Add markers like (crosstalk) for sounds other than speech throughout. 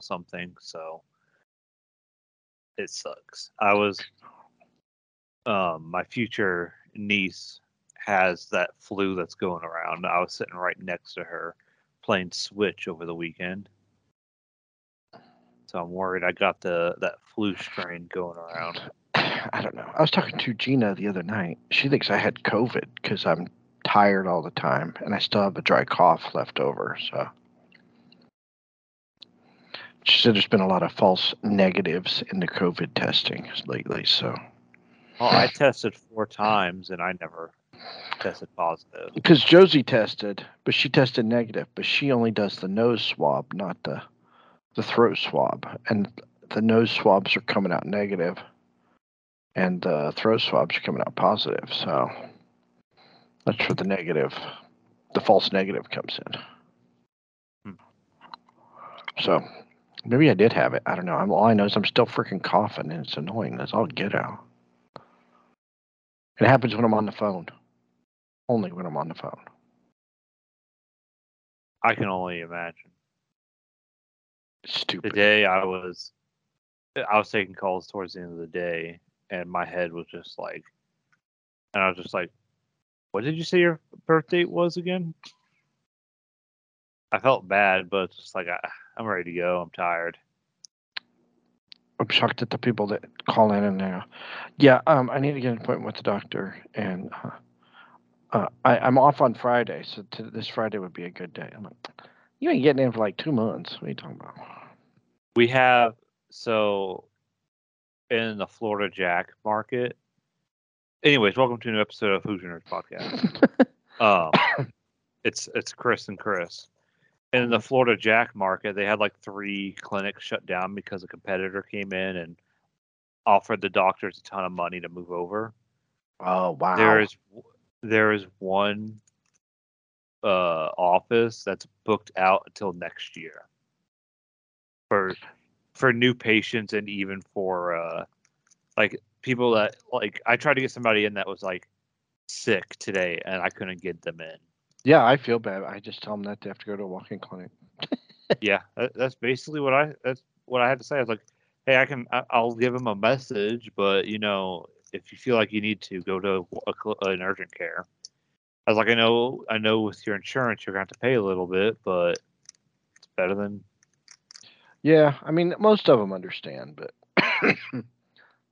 something, so it sucks. I was um my future niece has that flu that's going around. I was sitting right next to her playing Switch over the weekend. So I'm worried I got the that flu strain going around. (clears throat) I don't know. I was talking to Gina the other night. She thinks I had COVID because I'm tired all the time and I still have a dry cough left over. So she said there's been a lot of false negatives in the COVID testing lately. So Well, I tested four times and I never tested positive. because Josie tested, but she tested negative, but she only does the nose swab, not the the throat swab, and the nose swabs are coming out negative, and the throat swabs are coming out positive. So that's where the negative, the false negative comes in. Hmm. So maybe I did have it. I don't know. I'm, all I know is I'm still freaking coughing, and it's annoying. That's all get out. It happens when I'm on the phone. Only when I'm on the phone. I can only imagine. Stupid. The day I was I was taking calls towards the end of the day and my head was just like and I was just like, What did you say your birth date was again? I felt bad, but it's just like I, I'm ready to go. I'm tired. I'm shocked at the people that call in and uh, yeah, um, I need to get an appointment with the doctor, and uh, uh, I, I'm off on Friday, so to, this Friday would be a good day. I'm like, you ain't getting in for like two months. What are you talking about? We have so in the Florida Jack market. Anyways, welcome to a new episode of Nerd Podcast. (laughs) Um, (coughs) it's it's Chris and Chris. In the Florida Jack market, they had like three clinics shut down because a competitor came in and offered the doctors a ton of money to move over. Oh wow! There is there is one uh office that's booked out until next year for for new patients and even for uh like people that like I tried to get somebody in that was like sick today and I couldn't get them in. Yeah, I feel bad. I just tell them that they have to go to a walk-in clinic. (laughs) yeah, that, that's basically what I that's what I had to say. I was like, hey, I can I, I'll give them a message, but you know, if you feel like you need to go to a, cl- an urgent care. I was like, I know, I know, with your insurance, you're gonna have to pay a little bit, but it's better than Yeah, I mean most of them understand, but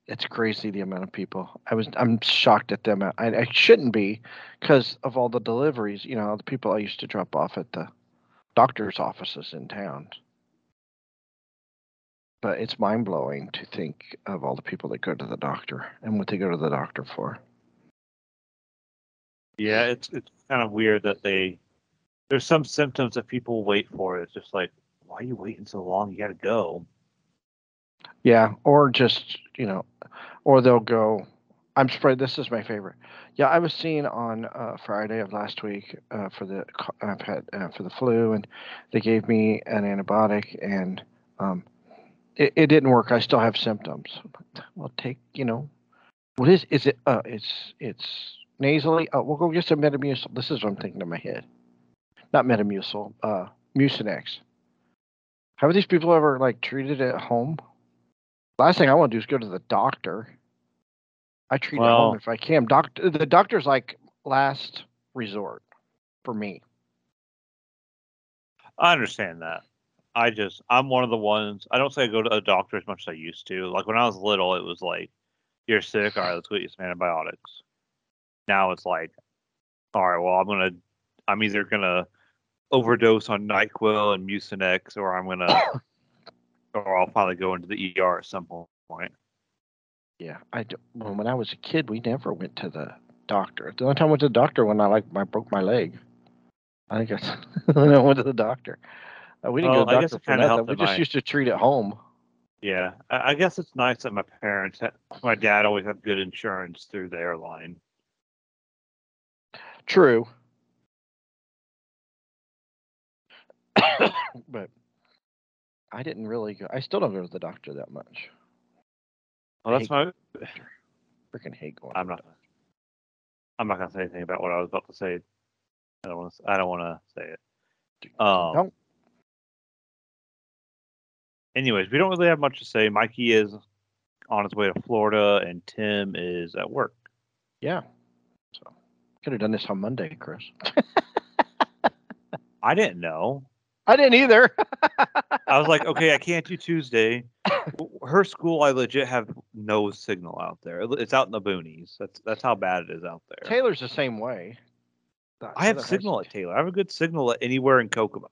it's crazy the amount of people. I was I'm shocked at them. I, I shouldn't be because of all the deliveries. You know, the people I used to drop off at the doctor's offices in town. But it's mind blowing to think of all the people that go to the doctor and what they go to the doctor for. Yeah, it's it's kind of weird that they there's some symptoms that people wait for. It's just like, why are you waiting so long? You gotta go. Yeah, or just you know, or they'll go. I'm spread. This is my favorite. Yeah, I was seen on uh, Friday of last week uh, for the I've had uh, for the flu, and they gave me an antibiotic, and um, it, it didn't work. I still have symptoms. Well, take you know, what is is it? Uh, it's it's nasally. Uh, we'll go get some Metamucil. This is what I'm thinking in my head. Not Metamucil. Uh, Mucinex. Have these people ever like treated at home? Last thing I want to do is go to the doctor. I treat at home if I can. Doctor, the doctor's like last resort for me. I understand that. I just I'm one of the ones I don't say I go to a doctor as much as I used to. Like when I was little, it was like, you're sick, all right, let's go get you some antibiotics. Now it's like, all right, well I'm gonna I'm either gonna overdose on NyQuil and Mucinex, or I'm gonna (coughs) or I'll probably go into the ER at some point. Yeah, I do, well, when I was a kid, we never went to the doctor. The only time I went to the doctor when I like I broke my leg. I think that's (laughs) when I went to the doctor. Uh, we didn't Well, go to the doctor for nothing. We just my- used to treat at home. Yeah, I, I guess it's nice that my parents, had, my dad always had good insurance through the airline. True. (coughs) but I didn't really go. I still don't go to the doctor that much. Well, that's my. Freaking hate going. I'm not. I'm not gonna say anything about what I was about to say. I don't want to. I don't want to say it. Um, Don't. anyways, we don't really have much to say. Mikey is on his way to Florida, and Tim is at work. Yeah. So could have done this on Monday, Chris. (laughs) I didn't know. I didn't either. I was like, okay, I (laughs) can't do Tuesday. Her school, I legit have no signal out there. It's out in the boonies. That's that's how bad it is out there. Taylor's the same way. The- I have signal at Taylor. I have a good signal at anywhere in Kokomo.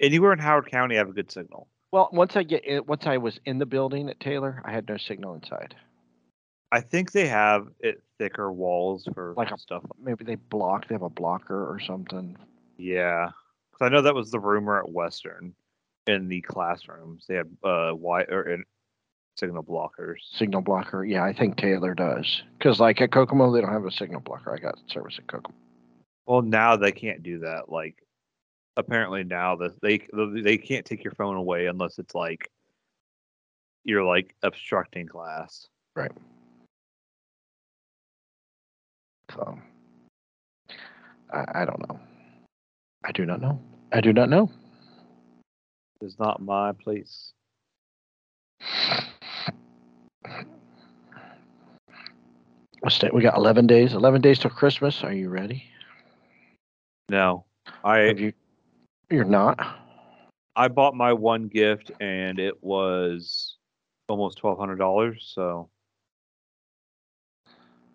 Anywhere in Howard County, I have a good signal. Well, once I get in, once I was in the building at Taylor, I had no signal inside. I think they have it thicker walls for Like a- stuff. Maybe they block. They have a blocker or something. Yeah, I know that was the rumor at Western in the classrooms. They had uh or in signal blockers. Signal blocker. Yeah, I think Taylor does. Because like at Kokomo, they don't have a signal blocker. I got service at Kokomo. Well, now they can't do that. Like, apparently now that they they can't take your phone away unless it's like you're like obstructing class. Right. So I, I don't know. I do not know. I do not know. It's not my place. We got 11 days. 11 days till Christmas. Are you ready? No, I Have you? You're not. I bought my one gift and it was almost twelve hundred dollars. So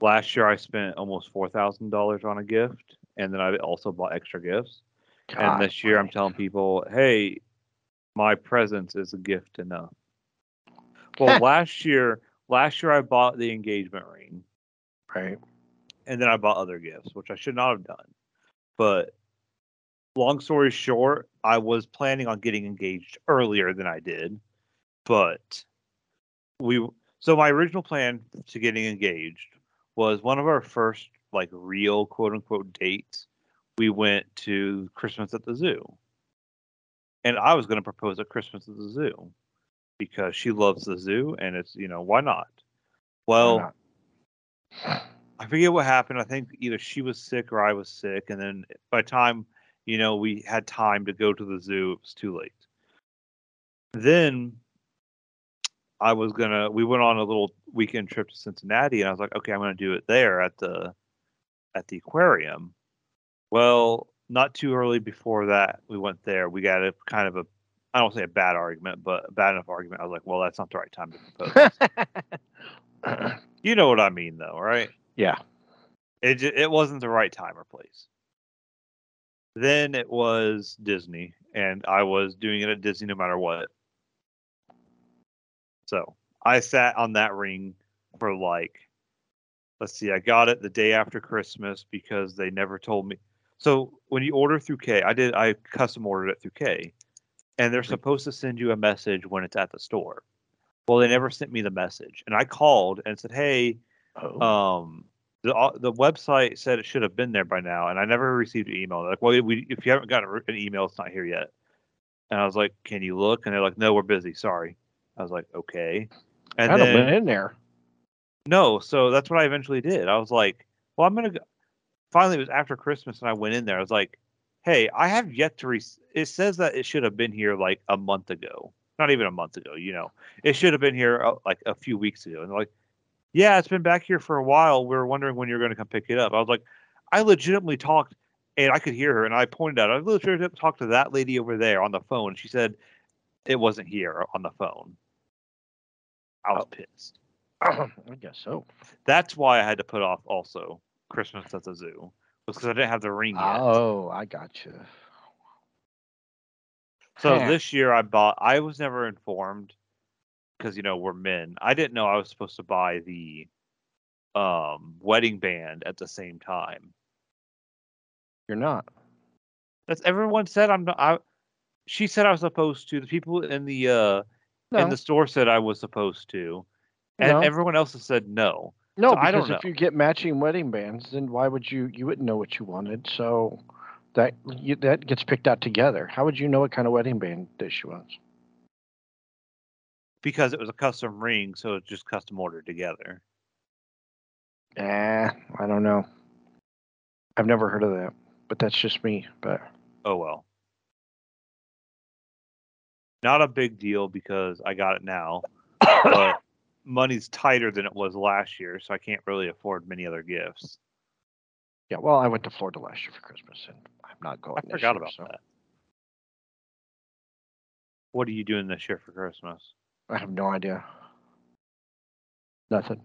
last year I spent almost four thousand dollars on a gift, and then I also bought extra gifts. God, and this year I'm telling people, hey, my presence is a gift enough. Well, (laughs) last year, last year I bought the engagement ring, Right. and then I bought other gifts, which I should not have done. But long story short, I was planning on getting engaged earlier than I did, but we. So my original plan to getting engaged was one of our first like real quote unquote dates. We went to Christmas at the zoo, and I was going to propose at Christmas at the zoo because she loves the zoo, and it's you know why not? Well. not? I forget what happened. I think either she was sick or I was sick, and then by the time you know we had time to go to the zoo, it was too late. Then I was gonna. We went on a little weekend trip to Cincinnati, and I was like, okay, I'm gonna do it there at the at the aquarium. Well, not too early before that, we went there. We got a kind of a I don't say a bad argument, but a bad enough argument. I was like, well, that's not the right time to propose. (laughs) you know what I mean, though, right? yeah. It it wasn't the right time or place. Then it was Disney, and I was doing it at Disney no matter what. So I sat on that ring for like, let's see, I got it the day after Christmas because they never told me. So when you order through Kay, I did I custom ordered it through Kay, and they're supposed to send you a message when it's at the store. Well, they never sent me the message, and I called and said, "Hey, Oh. um the uh, the website said it should have been there by now and i never received an email. They're like well we, if you haven't gotten an email it's not here yet. And i was like can you look? And they're like no we're busy sorry. I was like okay. And I'd have been in there. no so that's what i eventually did. I was like well i'm gonna go finally it was after christmas and i went in there i was like hey i have yet to re- it says that it should have been here like a month ago not even a month ago you know it should have been here uh, like a few weeks ago and they're like yeah, it's been back here for a while. We were wondering when you're going to come pick it up. I was like, I legitimately talked, and I could hear her, and I pointed out, I legitimately talked to that lady over there on the phone. She said it wasn't here on the phone. I was Oh. pissed. (clears throat) I guess so. That's why I had to put off also Christmas at the zoo, was because I didn't have the ring yet. Oh, I got you. So Huh. this year I bought. I was never informed because you know we're men. I didn't know I was supposed to buy the um wedding band at the same time. You're not. That's everyone said I'm not. I, she said I was supposed to. The people in the uh No. in the store said I was supposed to, and No. everyone else has said no. No, So because I don't if know. you get matching wedding bands, then why would you? You wouldn't know what you wanted, so that you, that gets picked out together. How would you know what kind of wedding band that she wants? Because it was a custom ring, so it's just custom ordered together. Eh, I don't know. I've never heard of that, but that's just me. But Oh well. Not a big deal because I got it now, but money's tighter than it was last year, so I can't really afford many other gifts. Yeah, well, I went to Florida last year for Christmas, and I'm not going. I forgot year, about so that. What are you doing this year for Christmas? I have no idea. Nothing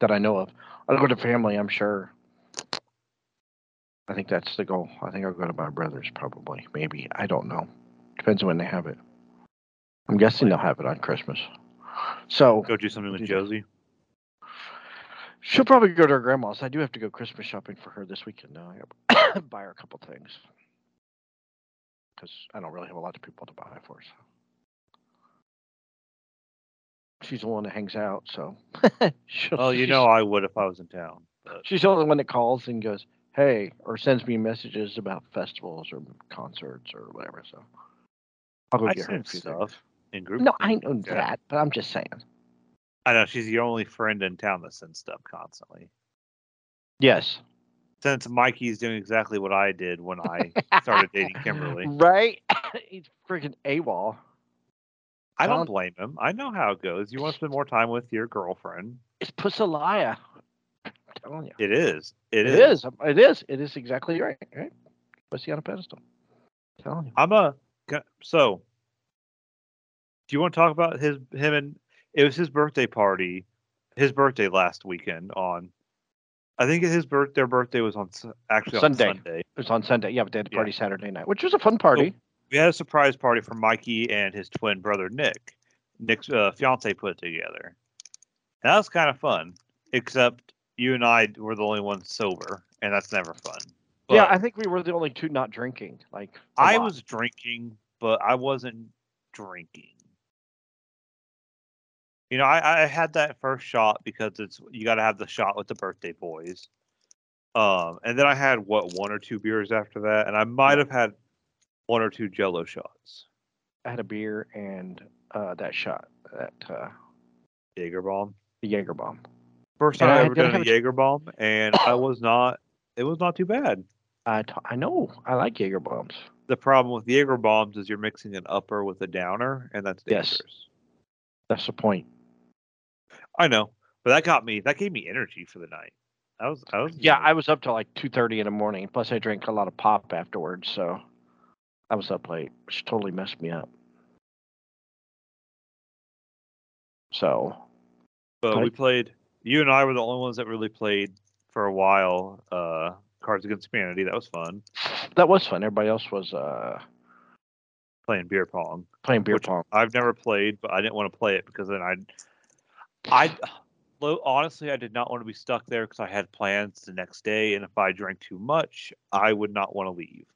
that I know of. I'll go to family. I'm sure. I think that's the goal. I think I'll go to my brother's probably. Maybe I don't know. Depends on when they have it. I'm guessing they'll have it on Christmas. So Go do something with Josie. she'll probably go to her grandma's. I do have to go Christmas shopping for her this weekend now. I gotta (coughs) buy her a couple things because I don't really have a lot of people to buy for. So she's the one that hangs out. So (laughs) Well, you know I would if I was in town. But she's the only one that calls and goes, "Hey," or sends me messages about festivals or concerts or whatever. So I'll go I get her a send few stuff things. In group. No, I know like that, but I'm just saying. I know she's the only friend in town that sends stuff constantly. Yes. Since Mikey's doing exactly what I did when I started dating Kimberly. (laughs) Right? (coughs) He's freaking AWOL. I don't blame him. I know how it goes. You want to spend more time with your girlfriend. It's Pussalaya. I'm telling you. It is. It It is. is. Um, it is. It is exactly right. Right? Pussy on a pedestal. I'm telling you. I'm a so. You want to talk about his him and it was his birthday party, his birthday last weekend on. I think his birth their birthday was on actually Sunday. on Sunday. It was on Sunday. Yeah, but they had the Yeah. party Saturday night, which was a fun party. We had a surprise party for Mikey and his twin brother Nick. Nick's uh, fiance put it together. And that was kind of fun, except you and I were the only ones sober, and that's never fun. yeah, I think we were the only two not drinking. Like I lot. was drinking, but I wasn't drinking. You know, I, I had that first shot because it's you got to have the shot with the birthday boys. Um, and then I had what one or two beers after that, and I might have had one or two Jello shots, I had a beer and uh, that shot, that uh, Jaeger bomb. the Jaeger bomb. First time I I ever done a- Jaeger bomb, and I was not. It was not too bad. I t- I know. I like Jaeger bombs. The problem with Jaeger bombs is you're mixing an upper with a downer, and that's dangerous. Yes. That's the point. I know, but that got me. That gave me energy for the night. I was. I was. Yeah, I was up till like two thirty in the morning. Plus, I drank a lot of pop afterwards, so I was up late, which totally messed me up. So But we played. You and I were the only ones that really played for a while. Uh, Cards Against Humanity. That was fun. that was fun. Everybody else was uh, Playing beer pong. playing beer pong. I've never played, but I didn't want to play it because then I'd. I honestly, I did not want to be stuck there because I had plans the next day, and if I drank too much, I would not want to leave.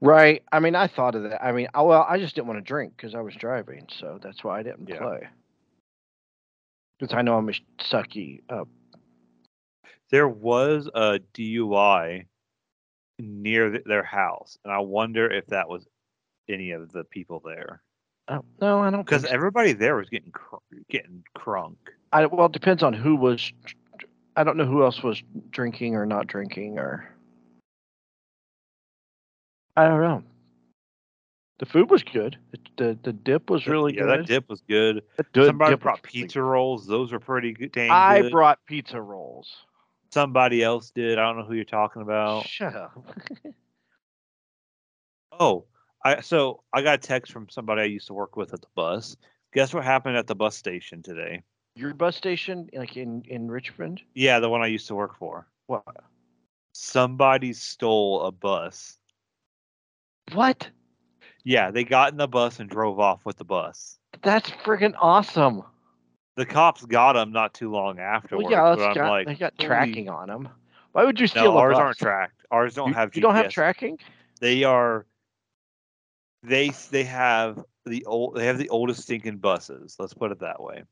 Right. I mean, I thought of that. I mean, I, well, I just didn't want to drink because I was driving, so that's why I didn't Yeah. play. Because I know I'm a sucky. Uh, There was a DUI near th- their house, and I wonder if that was any of the people there oh, no, I don't. because so. everybody there was getting cr- getting crunk. I, well, it depends on who was. I don't know who else was drinking or not drinking, or I don't know. The food was good. The the, dip was really yeah, good. that dip was good. Dip- Somebody dip brought really pizza rolls; those were pretty good. Dang I good. brought pizza rolls. Somebody else did. I don't know who you're talking about. Shut up. (laughs) Oh, I so I got a text from somebody I used to work with at the bus. Guess what happened at the bus station today? Your bus station, like in in Richmond. Yeah, the one I used to work for. What? Somebody stole a bus. What? Yeah, they got in the bus and drove off with the bus. That's friggin' awesome. The cops got them not too long afterwards. Well, yeah, but I'm got, like, they got tracking on them. Why would you steal No, a ours bus? aren't tracked. Ours don't you, have. you don't have tracking. They are. They they have the old. They have the oldest stinking buses. Let's put it that way.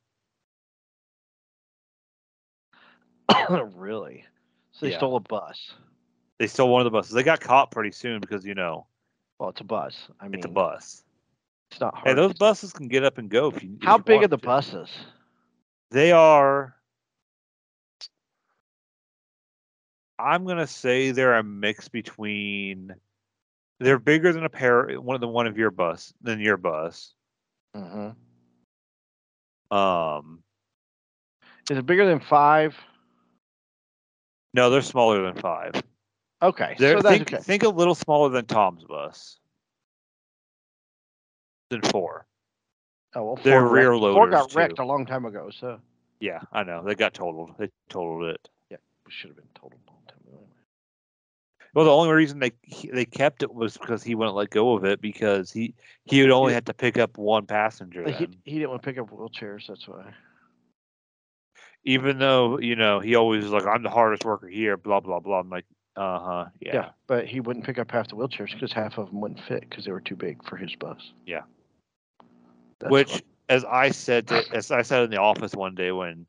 (coughs) really? So they Yeah. stole a bus. They stole one of the buses. They got caught pretty soon because you know Well, it's a bus. I mean, it's a bus. It's not hard. Hey, those buses can get up and go if you. if How you big are the to. buses? They are. I'm gonna say they're a mix between They're bigger than a pair one of the one of your bus than your bus. hmm Um, Is it bigger than five? no, they're smaller than five. Okay, They're, so think okay. think a little smaller than Tom's bus. Than four. Oh, well, they're rear wrecked- loaders, got wrecked a long time ago, so Yeah, I know. They got totaled. They totaled it. Yeah. We should have been told a long time ago. Anyway. Well, the only reason they they kept it was because he wouldn't let go of it because he he would only have to pick up one passenger. He, he didn't want to pick up wheelchairs. That's why. Even though you know he always was like I'm the hardest worker here, blah blah blah. I'm like, uh huh, yeah. Yeah. but he wouldn't pick up half the wheelchairs because half of them wouldn't fit because they were too big for his bus. Yeah. That's Which, what- as I said, to, as I said in the office one day when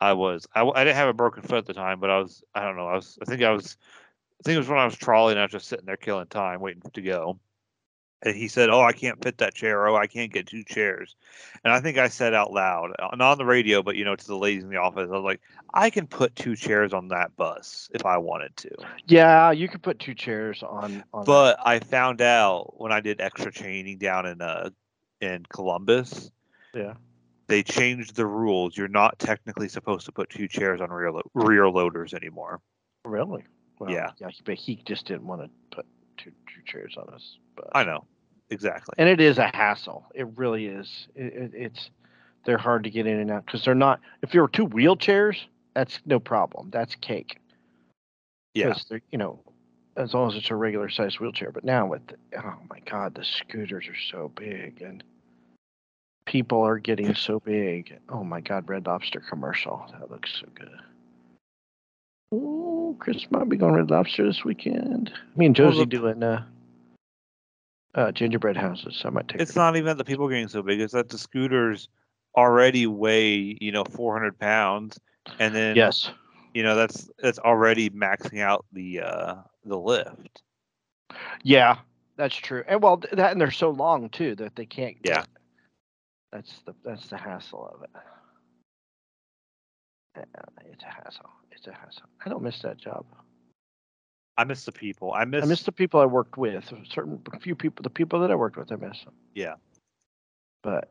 I was, I, I didn't have a broken foot at the time, but I was, I don't know, I was, I think I was, I think it was when I was trawling, I was just sitting there killing time, waiting to go. And he said, "Oh, I can't fit that chair. Oh, I can't get two chairs." And I think I said out loud, uh, not on the radio, but you know, to the ladies in the office, I was like, "I can put two chairs on that bus if I wanted to." yeah, you could put two chairs on. on that. But I found out when I did extra chaining down in uh in Columbus, yeah, they changed the rules. You're not technically supposed to put two chairs on rear lo- rear loaders anymore. really. Well, Yeah. yeah, but he just didn't want to put two two chairs on us. But I know exactly. and it is a hassle. It really is. It, it, it's they're hard to get in and out because they're not. If there were two wheelchairs, that's no problem. That's cake. Yeah, you know, as long as it's a regular sized wheelchair. But now with, the, oh my God, the scooters are so big and people are getting so big. Oh my God, Red Lobster commercial. That looks so good. Chris might be going Red Lobster this weekend. Me and Well, Josie the- doing uh, uh, gingerbread houses. So I might take. it's her. not even that the people getting so big. It's that the scooters already weigh you know 400 pounds, and then Yes. you know that's that's already maxing out the uh the lift. Yeah, that's true. And well, that and they're so long too that they can't. Yeah. That's the that's the hassle of it. Yeah, It's a hassle. It's a hassle. I don't miss that job. I miss the people. I miss. I miss the people I worked with. Certain few people, the people that I worked with, I miss them. Yeah. But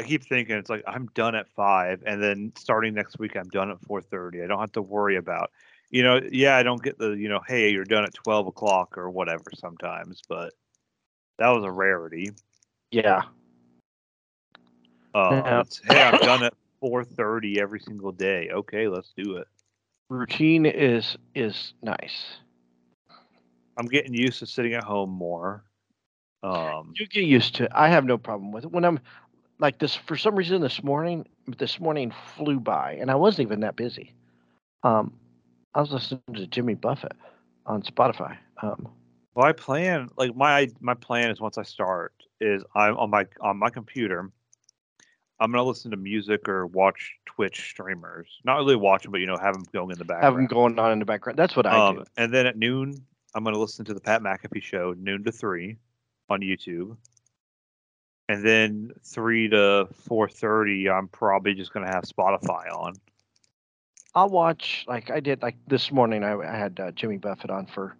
I keep thinking it's like I'm done at five, and then starting next week I'm done at four thirty. I don't have to worry about, you know, yeah, I don't get the, you know, hey, you're done at twelve o'clock or whatever sometimes, but that was a rarity. yeah, Uh, Yeah. it's, hey, I'm done at four thirty every single day. Okay, let's do it. routine is is nice. I'm getting used to sitting at home more. Um, You get used to. it. I have no problem with it. When I'm like this, for some reason, this morning, this morning flew by, and I wasn't even that busy. Um, I was listening to Jimmy Buffett on Spotify. Um, well, I plan like my my plan is once I start is I'm on my on my computer. I'm gonna listen to music or watch Twitch streamers. Not really watch them, but you know, have them going in the background. have them going on in the background. That's what I Um, do. and then at noon, I'm gonna listen to the Pat McAfee show, noon to three, on YouTube. And then three to four thirty, I'm probably just gonna have Spotify on. I'll watch like I did like this morning. I, I had uh, Jimmy Buffett on for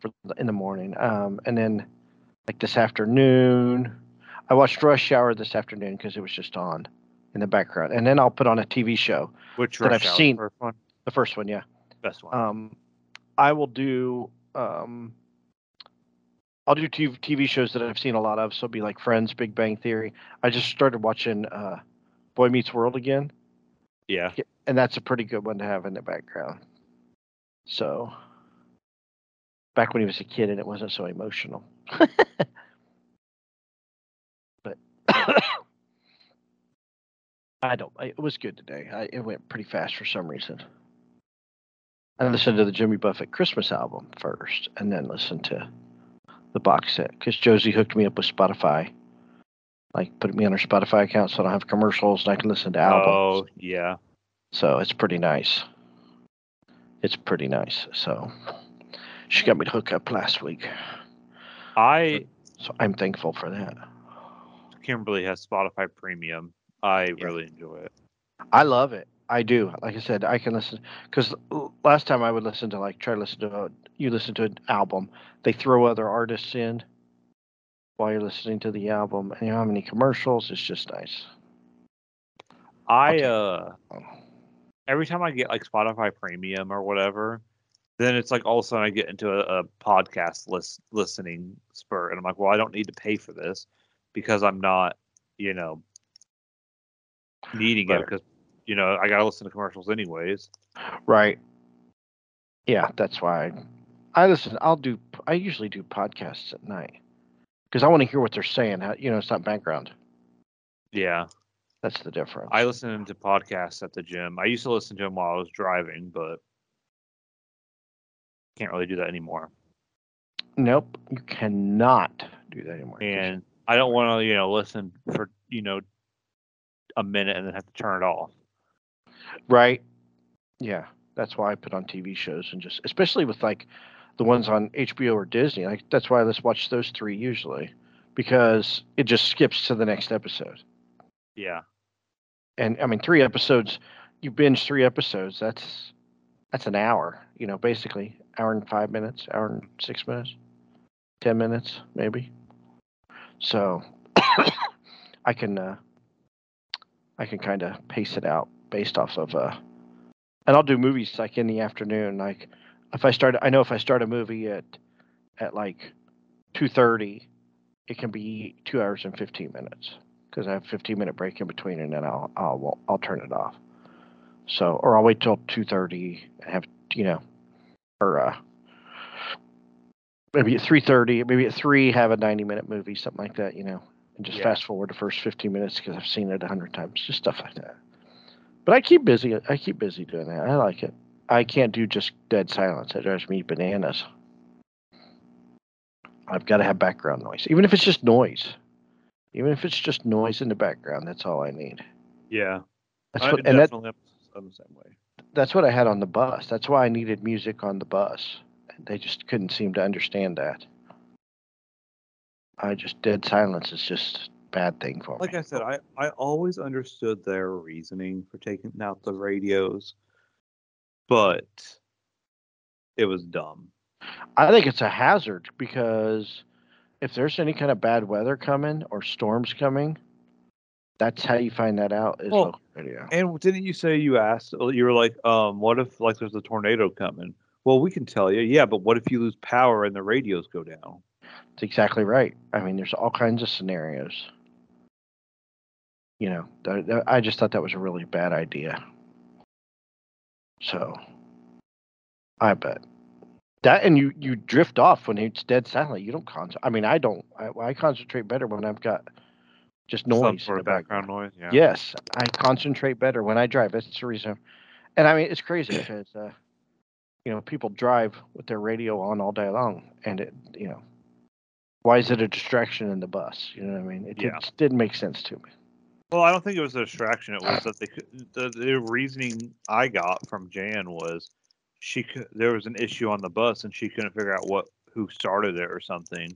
for the, in the morning, um, and then like this afternoon, I watched Rush Hour this afternoon because it was just on in the background, and then I'll put on a TV show. Which That Rush I've Hour, seen. first one, The first one, yeah. best one. Um, I will do um, I'll do TV, TV shows that I've seen a lot of. So it'll be like Friends, Big Bang Theory. I just started watching uh, Boy Meets World again, yeah, and that's a pretty good one to have in the background. So back when he was a kid and it wasn't so emotional. (laughs) I don't. It was good today. I, it went pretty fast for some reason. I listened to the Jimmy Buffett Christmas album first, and then listened to the box set because Josie hooked me up with Spotify. Like put me on her Spotify account so I don't have commercials and I can listen to albums. Oh yeah, So it's pretty nice. It's pretty nice. So she got me to hook up last week. I So I'm thankful for that. Kimberly has Spotify Premium. I Yeah. really enjoy it. I love it. I do. Like I said, I can listen because last time I would listen to like try to listen to a, you listen to an album. They throw other artists in while you're listening to the album, and you know how many commercials. It's just nice. I uh every time I get like Spotify Premium or whatever, then it's like all of a sudden I get into a, a podcast list listening spurt, and I'm like, well, I don't need to pay for this because I'm not, you know, needing it because you know I gotta listen to commercials anyways. Right. Yeah, that's why I, I listen. I'll do. I usually do podcasts at night because I want to hear what they're saying. How, you know, it's not background. Yeah, That's the difference. I listen to podcasts at the gym. I used to listen to them while I was driving, but can't really do that anymore. nope, you cannot do that anymore. And I don't want to, you know, listen for you know a minute and then have to turn it off. Right. Yeah, that's why I put on TV shows and just, especially with like the ones on HBO or Disney. Like that's why I just watch those three usually, because it just skips to the next episode. Yeah. And I mean, three episodes. You binge three episodes. That's that's an hour. You know, basically hour and five minutes, hour and six minutes, ten minutes maybe. So (coughs) I can uh, I can kind of pace it out based off of uh, and I'll do movies like in the afternoon. Like if I start, I know if I start a movie at at like two thirty, it can be two hours and fifteen minutes because I have fifteen minute break in between, and then I'll I'll I'll turn it off. So or I'll wait till two thirty and have you know, or uh, maybe at three thirty, maybe at three have a ninety minute movie, something like that, you know, and just Yeah. fast forward the first fifteen minutes because I've seen it a hundred times, just stuff like that. But I keep busy. I keep busy doing that. I like it. I can't do just dead silence. It drives me bananas. I've got to have background noise, even if it's just noise. Even if it's just noise in the background, that's all I need. Yeah. That's I what, and that, definitely am the same way. that's what I had on the bus. That's why I needed music on the bus. They just couldn't seem to understand that. I just dead silence is just bad thing for Like me. I said, I, I always understood their reasoning for taking out the radios, but it was dumb. I think it's a hazard because if there's any kind of bad weather coming or storms coming, that's how you find that out is Well, radio. And didn't you say you asked? You were like, um, what if like there's a tornado coming? Well, we can tell you, yeah, but what if you lose power and the radios go down? That's exactly right. I mean, there's all kinds of scenarios. You know, th- th- I just thought that was a really bad idea. So, I bet that, and you you drift off when it's dead silent. You don't concentrate. I mean, I don't. I, I concentrate better when I've got just Some noise. sort of background. background noise. Yeah. Yes, I concentrate better when I drive. That's the reason. And I mean, it's crazy because uh, you know people drive with their radio on all day long, and it you know why is it a distraction in the bus? You know what I mean? It Yeah. just didn't make sense to me. Well, I don't think it was a distraction. It was ah. that they the, the reasoning I got from Jan was she could, there was an issue on the bus and she couldn't figure out what who started it or something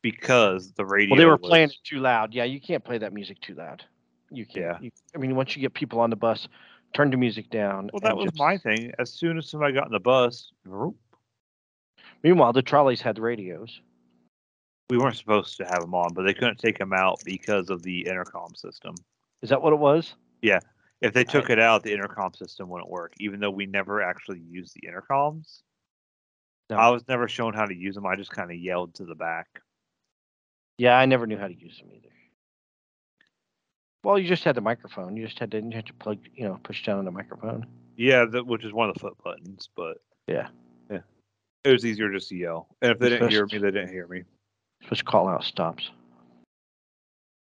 because the radio. Well, they were was- playing it too loud. Yeah, you can't play that music too loud. You can't. Yeah. You, I mean, once you get people on the bus, turn the music down. Well, that was just- my thing. As soon as somebody got in the bus, whoop, Meanwhile, the trolleys had radios. We weren't supposed to have them on, but they couldn't take them out because of the intercom system. Is that what it was? Yeah. If they took it out, the intercom system wouldn't work, even though we never actually used the intercoms. No. I was never shown how to use them. I just kind of yelled to the back. Yeah, I never knew how to use them either. Well, you just had the microphone. You just had to, you had to plug, you know, push down on the microphone. Yeah, that, which is one of the foot buttons, but Yeah. yeah, it was easier just to yell. And if they didn't hear me, they didn't hear me. To call out stops.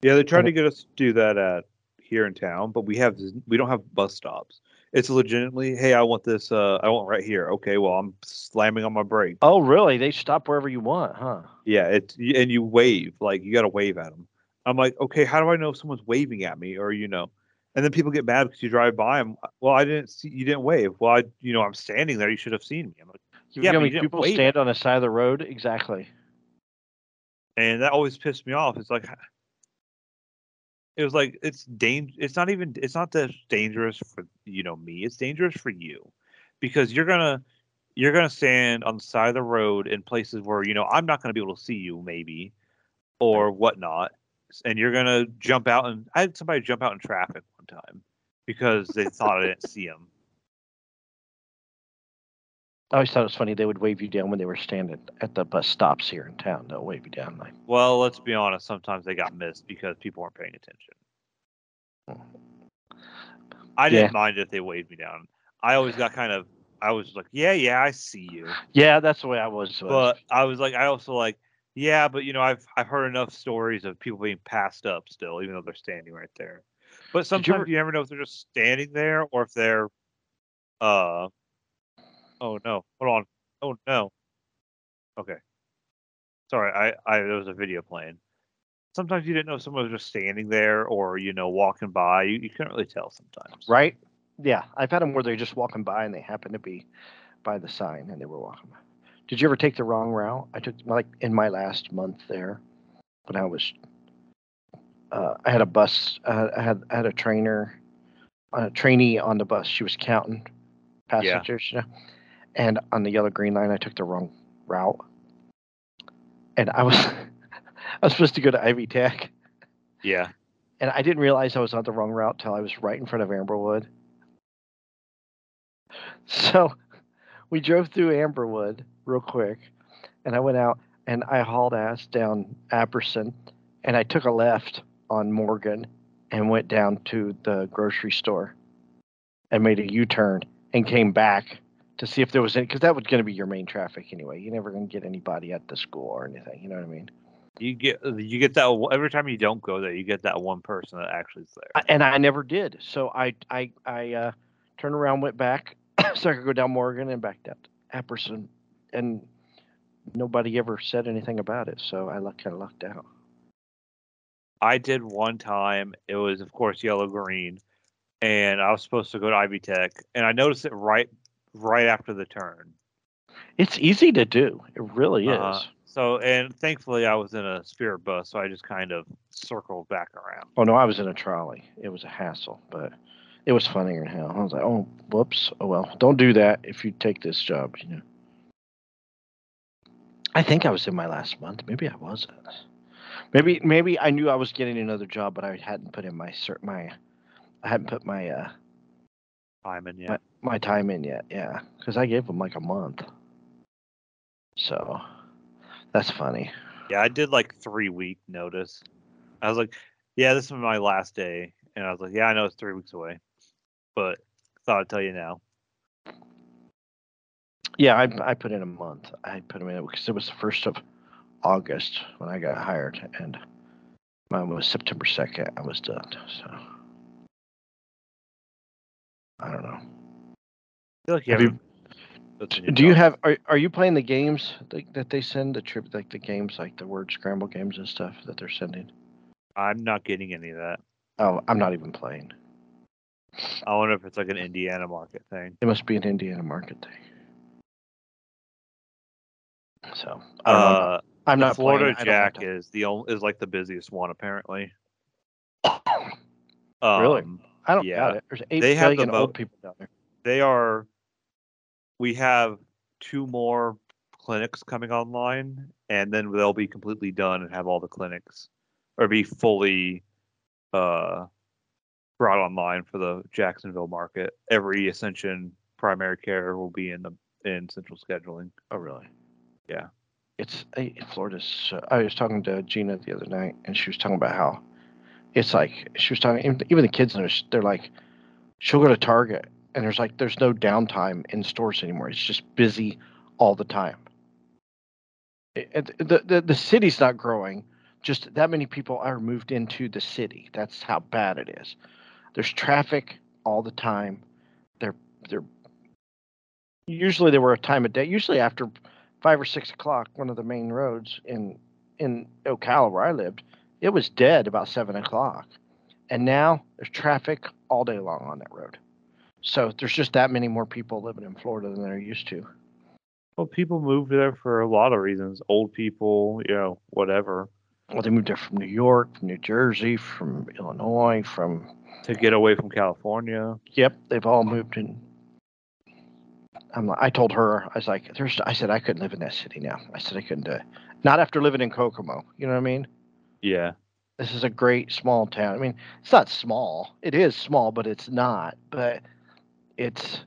Yeah, they tried to get us to do that at here in town, but we have we don't have bus stops. It's legitimately, hey, I want this. Uh, I want right here. Okay, well, I'm slamming on my brake. Oh, really? They stop wherever you want, huh? Yeah, it's and you wave like you got to wave at them. I'm like, okay, how do I know if someone's waving at me or you know? And then people get mad because you drive by them. Well, I didn't see you didn't wave. Well, I you know I'm standing there. You should have seen me. I'm like, You Yeah, know you didn't people stand on the side of the road? Exactly. And that always pissed me off. It's like, it was like it's dang it's not even it's not that dangerous for you know me it's dangerous for you. Because you're gonna you're gonna stand on the side of the road in places where you know i'm not gonna be able to see you maybe or whatnot and you're gonna jump out and i had somebody jump out in traffic one time because they thought i didn't see him I always thought it was funny they would wave you down when they were standing at the bus stops here in town. They'll wave you down like, well let's be honest sometimes they got missed because people weren't paying attention i didn't mind if they waved me down i always got kind of i was like yeah yeah i see you yeah, that's the way I was. but I was like, I also like, yeah, but you know, I've I've heard enough stories of people being passed up still, even though they're standing right there. But you sometimes ever- you, never know if they're just standing there or if they're, uh, oh no, hold on, oh no, okay, sorry, I I there was a video playing. Sometimes you didn't know if someone was just standing there or you know walking by. You, you couldn't really tell sometimes. right? Yeah, I've had them where they're just walking by and they happen to be by the sign and they were walking by. Did you ever take the wrong route? I took like in my last month there when I was. Uh, I had a bus. Uh, I had I had a trainer, a trainee on the bus. She was counting passengers, you know, and on the yellow green line, I took the wrong route, and I was (laughs) I was supposed to go to Ivy Tech, Yeah. and I didn't realize I was on the wrong route till I was right in front of Amberwood. (laughs) So we drove through Amberwood real quick, and I went out and I hauled ass down Apperson, and I took a left on Morgan and went down to the grocery store and made a U-turn and came back to see if there was any because that was going to be your main traffic anyway. You're never going to get anybody at the school or anything. You know what I mean? You get you get that every time you don't go there, you get that one person that actually is there. And I never did. So I I I uh, turned around, went back, (coughs) so I could go down Morgan and back down Apperson, and nobody ever said anything about it. So I kind of lucked out. I did one time. It was, of course, yellow green, and I was supposed to go to Ivy Tech, and I noticed it right right after the turn. It's easy to do. It really Uh, is. So, and thankfully, I was in a spirit bus, so I just kind of circled back around. Oh no, I was in a trolley. It was a hassle, but it was funnier than hell. I was like, oh, whoops. Oh well, don't do that if you take this job. You know. I think I was in my last month. Maybe I wasn't. Maybe maybe I knew I was getting another job, but I hadn't put in my cert my I hadn't put my uh Time and yeah, my, my time in yet. Yeah, because I gave them like a month. So that's funny. yeah, I did like three week notice. I was like, yeah, this is my last day, and I was like, yeah, I know it's three weeks away, but thought I'd tell you now. Yeah, I I put in a month. I put them in because it was the first of August when I got hired, and mine was September second. I was done. So I don't know. I feel like you Have you- haven't- that's in your Do you have are are you playing the games that, that they send the trip like the games like the word scramble games and stuff that they're sending? I'm not getting any of that. Oh, I'm not even playing. I wonder if it's like an Indiana market thing. It must be an Indiana market thing. So I don't know. Uh, I'm not Florida playing. I don't have Jack is the only is like the busiest one apparently. to- (coughs) Really? I don't yeah. got it. There's eight They have the billion old mo- people down there. they are. We have two more clinics coming online, and then they'll be completely done and have all the clinics, or be fully, uh, brought online for the Jacksonville market. Every Ascension primary care will be in the in central scheduling. Oh, really? Yeah. It's Florida's. So, I was talking to Gina the other night, and she was talking about how it's like she was talking. Even, the kids, in there, they're like, she'll go to Target, and there's like there's no downtime in stores anymore. It's just busy all the time. It, it- the, the the city's not growing. Just that many people are moved into the city. That's how bad it is. There's traffic all the time. They're they're usually there were a time of day. Usually after five or six o'clock, one of the main roads in in Ocala where I lived, it was dead about seven o'clock, and now there's traffic all day long on that road. So there's just that many more people living in Florida than there used to. Well, people move there for a lot of reasons. Old people, you know, whatever. Well, they moved there from New York, from New Jersey, from Illinois, from to get away from California. Yep, they've all moved in. I'm like, I told her, I was like, there's, I said I couldn't live in that city now. I said I couldn't do it. Not after living in Kokomo. You know what I mean? Yeah. This is a great small town. I mean, it's not small. It is small, but it's not. But it's,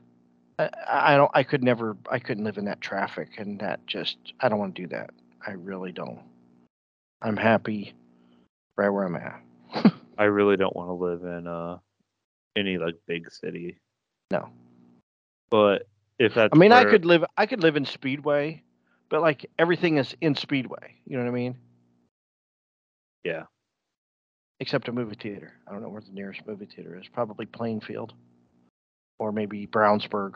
I, I don't, I could never, I couldn't live in that traffic and that just, I don't want to do that. I really don't. I'm happy right where I'm at. (laughs) I really don't want to live in uh any like big city. No. But if that's I mean, I could live. I could live in Speedway, but like everything is in Speedway. You know what I mean? Yeah. Except a movie theater. I don't know where the nearest movie theater is. Probably Plainfield, or maybe Brownsburg,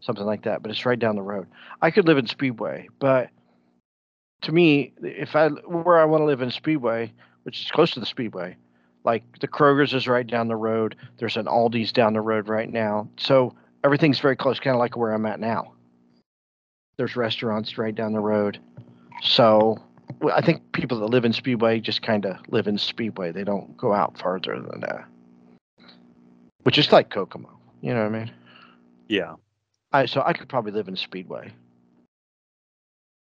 something like that. But it's right down the road. I could live in Speedway, but to me, if I where I want to live in Speedway, which is close to the Speedway, like the Kroger's is right down the road. There's an Aldi's down the road right now. So everything's very close, kind of like where I'm at now. There's restaurants right down the road. So I think people that live in Speedway just kind of live in Speedway. They don't go out farther than that. Which is like Kokomo. You know what I mean? Yeah. I so I could probably live in Speedway.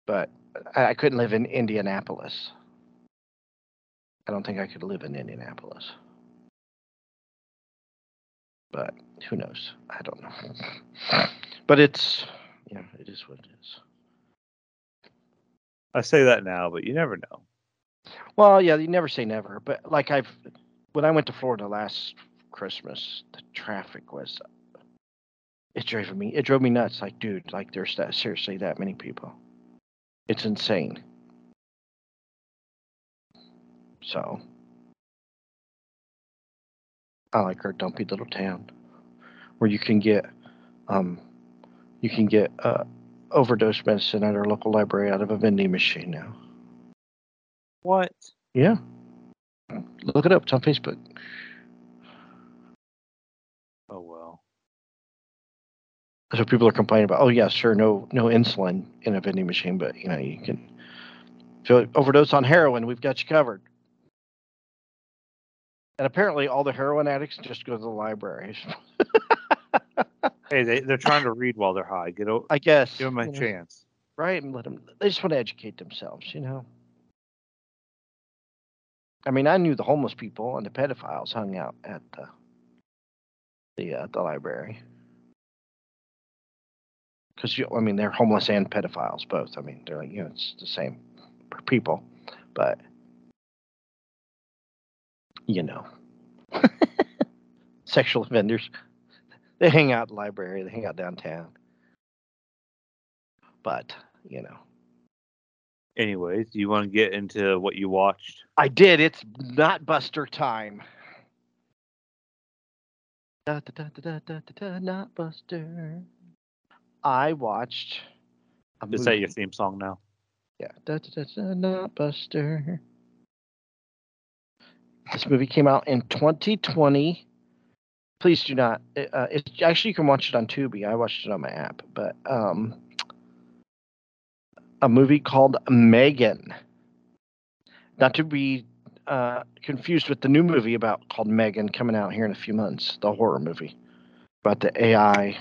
But I, I couldn't live in Indianapolis. I don't think I could live in Indianapolis. But who knows? I don't know. (laughs) But it's yeah, it is what it is. I say that now, but you never know. Well, yeah, you never say never, but like I've when I went to Florida last Christmas, the traffic was it drove me it drove me nuts. Like, dude, like there's that seriously that many people. It's insane. So I like our dumpy little town where you can get um you can get uh overdose medicine at our local library out of a vending machine now. What? Yeah. Look it up. It's on Facebook. Oh well. So people are complaining about, oh yeah, sure, no no insulin in a vending machine, but you know, you can if you overdose on heroin, we've got you covered. And apparently all the heroin addicts just go to the libraries. (laughs) Hey, they they're trying to read while they're high. Get o- I guess. give them a you know, chance. Right, and let them they just want to educate themselves, you know. I mean, I knew the homeless people and the pedophiles hung out at the the uh, the library. Because you, I mean, they're homeless and pedophiles both. I mean, they're like you know, it's the same people, but you know, (laughs) sexual offenders. They hang out the library. They hang out downtown. But you know, Anyways, do you want to get into what you watched? I did. It's not Buster time. Da, da, da, da, da, da, da, not Buster. I watched. Is that your theme song now? Yeah. Da, da, da, da, not Buster. This movie came out in 2020. Please do not. Uh, it's actually you can watch it on Tubi. I watched it on my app, but um, a movie called Megan. Not to be uh, confused with the new movie about called Megan coming out here in a few months, the horror movie about the AI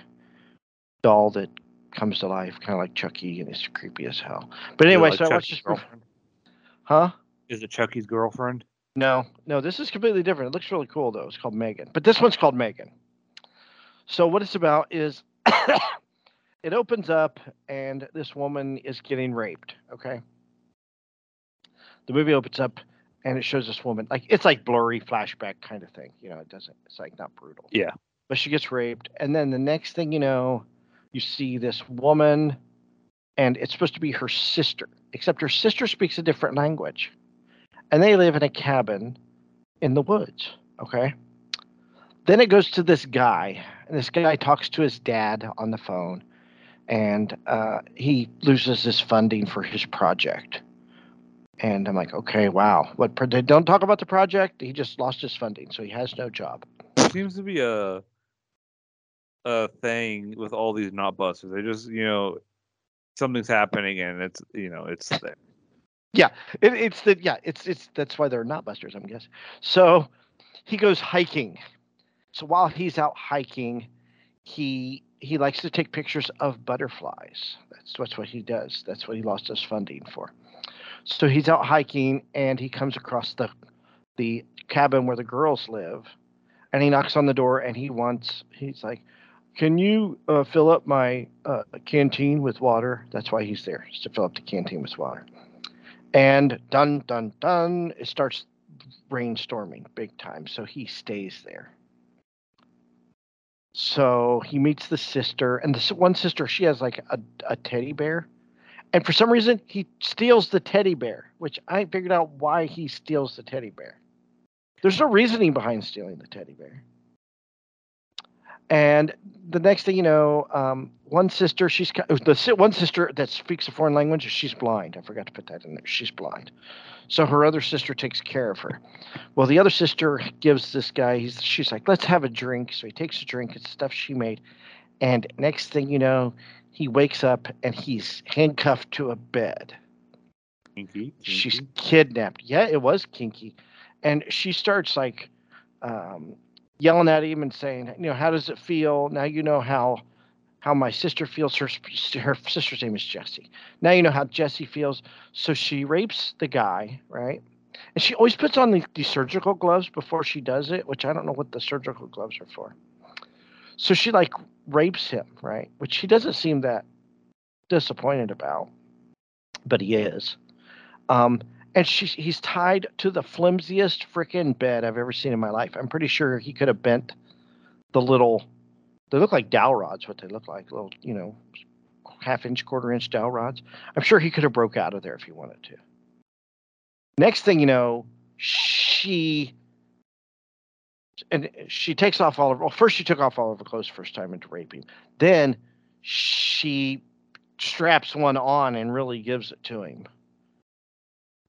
doll that comes to life, kind of like Chucky, and it's creepy as hell. But anyway, like so I watched this girlfriend? Huh? Is it Chucky's girlfriend? No, no, this is completely different. It looks really cool though. It's called Megan, but this one's called Megan. So what it's about is (coughs) it opens up and this woman is getting raped. Okay. The movie opens up and it shows this woman like it's like blurry flashback kind of thing. You know, it doesn't. It's like not brutal. Yeah. But she gets raped, and then the next thing you know, you see this woman, and it's supposed to be her sister, except her sister speaks a different language and they live in a cabin in the woods. Okay. Then it goes to this guy, and this guy talks to his dad on the phone, and uh, he loses his funding for his project. And I'm like, okay, wow. What? pro- They don't talk about the project. He just lost his funding, so he has no job. Seems to be a a thing with all these not busters. They just you know something's happening and it's you know it's there. Yeah, it, it's the yeah, it's it's that's why they're not busters, I'm guessing. So he goes hiking. So while he's out hiking, he he likes to take pictures of butterflies. That's that's what he does. That's what he lost his funding for. So he's out hiking and he comes across the the cabin where the girls live, and he knocks on the door and he wants he's like, "Can you uh, fill up my uh, canteen with water?" That's why he's there, is to fill up the canteen with water. And dun dun dun, it starts rainstorming big time. So he stays there. So he meets the sister, and the one sister, she has like a, a teddy bear. And for some reason, he steals the teddy bear, which I figured out why he steals the teddy bear. There's no reasoning behind stealing the teddy bear. And the next thing you know, um, one sister, she's the one sister that speaks a foreign language, she's blind. I forgot to put that in there. She's blind. So her other sister takes care of her. Well, the other sister gives this guy, he's, she's like, let's have a drink. So he takes a drink. It's stuff she made. And next thing you know, he wakes up and he's handcuffed to a bed. Kinky. kinky. She's kidnapped. Yeah, it was kinky. And she starts like, um, yelling at him and saying, you know, how does it feel? Now you know how how my sister feels. Her her sister's name is Jessie. Now you know how Jessie feels. So she rapes the guy, right? And she always puts on the, the surgical gloves before she does it, which I don't know what the surgical gloves are for. So she like rapes him, right? Which he doesn't seem that disappointed about, but he is. Um, and she's he's tied to the flimsiest freaking bed I've ever seen in my life. I'm pretty sure he could have bent the little. They look like dowel rods. What they look like, little you know, half inch, quarter inch dowel rods. I'm sure he could have broke out of there if he wanted to. Next thing you know, she and she takes off all of well first she took off all of her clothes first time into raping then she straps one on and really gives it to him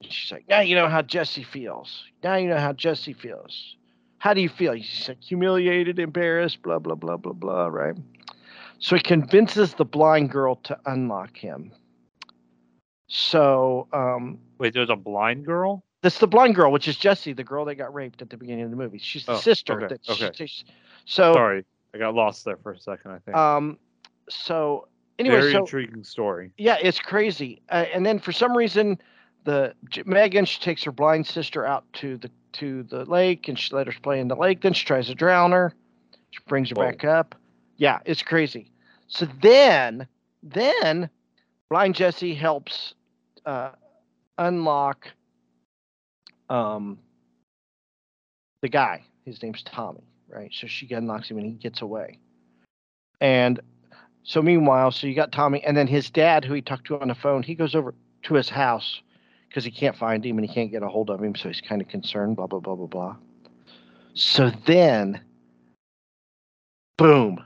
She's like, now you know how Jesse feels. Now you know how Jesse feels. How do you feel? He's like, humiliated, embarrassed, blah, blah, blah, blah, blah, right? So he convinces the blind girl to unlock him. So, um, wait, there's a blind girl? That's the blind girl, which is Jesse, the girl that got raped at the beginning of the movie. She's the oh, sister. Okay, that okay. She, so, sorry, I got lost there for a second, I think. Um, so, anyway, very so, intriguing story. Yeah, it's crazy. Uh, and then for some reason, the Megan she takes her blind sister out to the to the lake and she let her play in the lake. Then she tries to drown her. She brings her Whoa. back up. Yeah, it's crazy. So then then blind Jesse helps uh, unlock um the guy. His name's Tommy, right? So she unlocks him and he gets away. And so meanwhile, so you got Tommy and then his dad who he talked to on the phone, he goes over to his house because he can't find him and he can't get a hold of him, so he's kind of concerned, blah, blah, blah, blah, blah. So then, boom,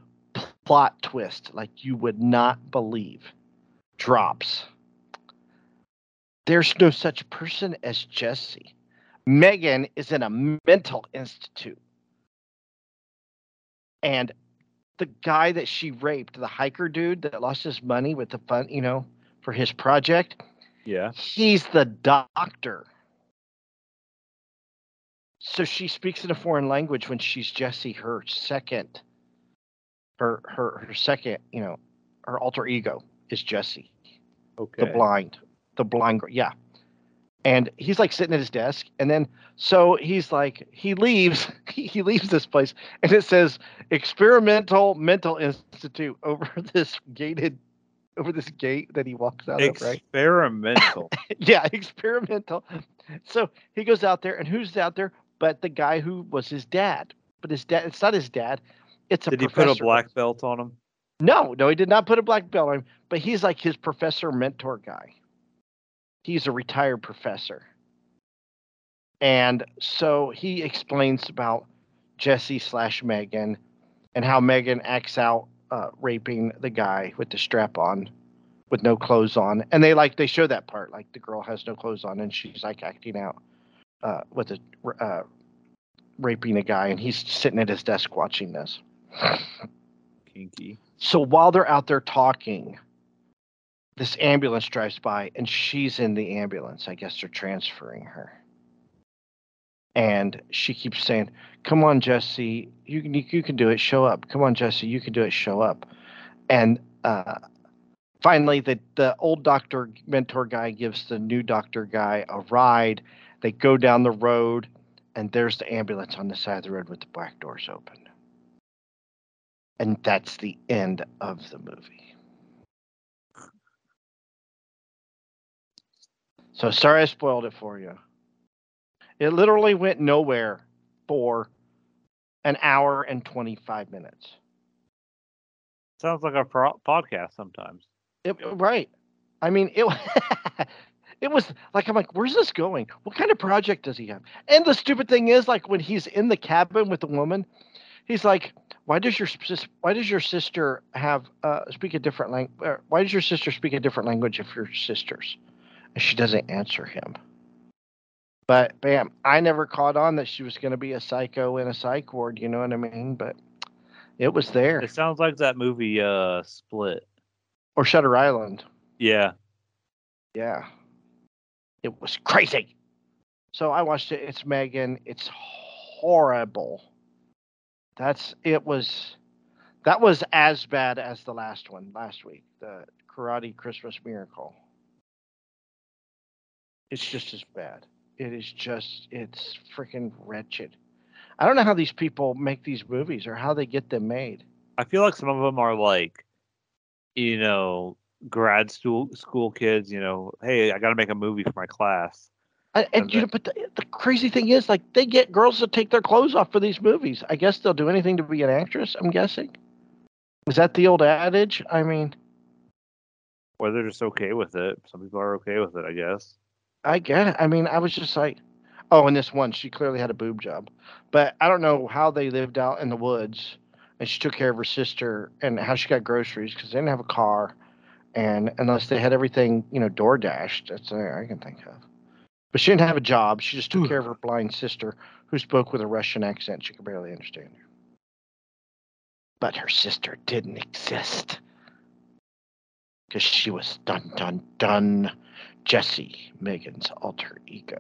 plot twist like you would not believe drops. There's no such person as Jesse. Megan is in a mental institute. And the guy that she raped, the hiker dude that lost his money with the fun, you know, for his project, yeah. He's the doctor. So she speaks in a foreign language when she's Jesse, her second, her her her second, you know, her alter ego is Jesse. Okay. The blind, the blind girl. Yeah. And he's like sitting at his desk, and then so he's like he leaves (laughs) he leaves this place, and it says experimental mental institute over (laughs) this gated (laughs) over this gate that he walks out of, right? Experimental. (laughs) yeah, (laughs) experimental. So he goes out there, and who's out there but the guy who was his dad? But his dad, it's not his dad. It's a Did he put a black belt on him? No, no, he did not put a black belt on him, but he's like his professor mentor guy. He's a retired professor. And so he explains about Jesse slash Megan and how Megan acts out uh, raping the guy with the strap on with no clothes on and they like they show that part like the girl has no clothes on and she's like acting out uh, with a uh, raping a guy and he's sitting at his desk watching this kinky so while they're out there talking this ambulance drives by and she's in the ambulance. I guess they're transferring her. And she keeps saying, "Come on, Jesse, you can you, you can do it. Show up. Come on, Jesse, you can do it. Show up." And uh, finally, the the old doctor mentor guy gives the new doctor guy a ride. They go down the road, and there's the ambulance on the side of the road with the black doors open. And that's the end of the movie. So sorry I spoiled it for you. It literally went nowhere for an hour and 25 minutes. Sounds like a pro- podcast sometimes. It, right. I mean, it (laughs) it was like I'm like, where's this going? What kind of project does he have? And the stupid thing is, like when he's in the cabin with the woman, he's like, why does your why does your sister have uh, speak a different language? Why does your sister speak a different language if you're sisters? And she doesn't answer him. But bam, I never caught on that she was going to be a psycho in a psych ward. You know what I mean? But it was there. It sounds like that movie uh Split. Or Shutter Island. Yeah. Yeah. It was crazy. So I watched it. It's Megan. It's horrible. That's it was that was as bad as the last one last week, the Karate Christmas Miracle. It's just as bad. It is just it's freaking wretched. I don't know how these people make these movies or how they get them made. I feel like some of them are like, you know, grad school school kids. You know, hey, I got to make a movie for my class. I, and, and you know, but the, the crazy thing is, like, they get girls to take their clothes off for these movies. I guess they'll do anything to be an actress. I'm guessing. Is that the old adage? I mean, or they're just okay with it. Some people are okay with it, I guess. I get it. I mean, I was just like, oh, and this one, she clearly had a boob job, but I don't know how they lived out in the woods and she took care of her sister and how she got groceries because they didn't have a car, and unless they had everything, you know, door dashed. That's all I can think of. But she didn't have a job. She just took care of her blind sister, who spoke with a Russian accent. She could barely understand her. But her sister didn't exist. Because she was done, done, dun Jesse, Megan's alter ego.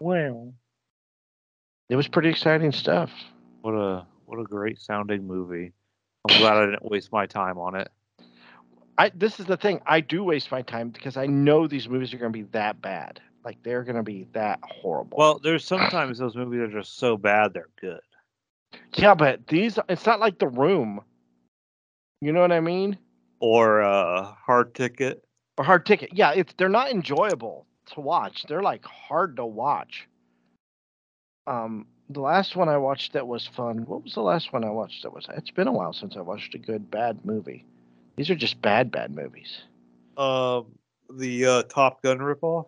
Well, it was pretty exciting stuff. What a what a great sounding movie. I'm glad I didn't waste my time on it. I this is the thing. I do waste my time because I know these movies are going to be that bad. Like they're gonna be that horrible. Well, there's sometimes those movies are just so bad they're good. Yeah, but these it's not like The Room. You know what I mean? Or uh, Hard Ticket. Or Hard Ticket. Yeah, it's they're not enjoyable to watch. They're like hard to watch. Um, the last one I watched that was fun. What was the last one I watched that was? It's been a while since I watched a good bad movie. These are just bad bad movies. Um, the uh, Top Gun ripoff.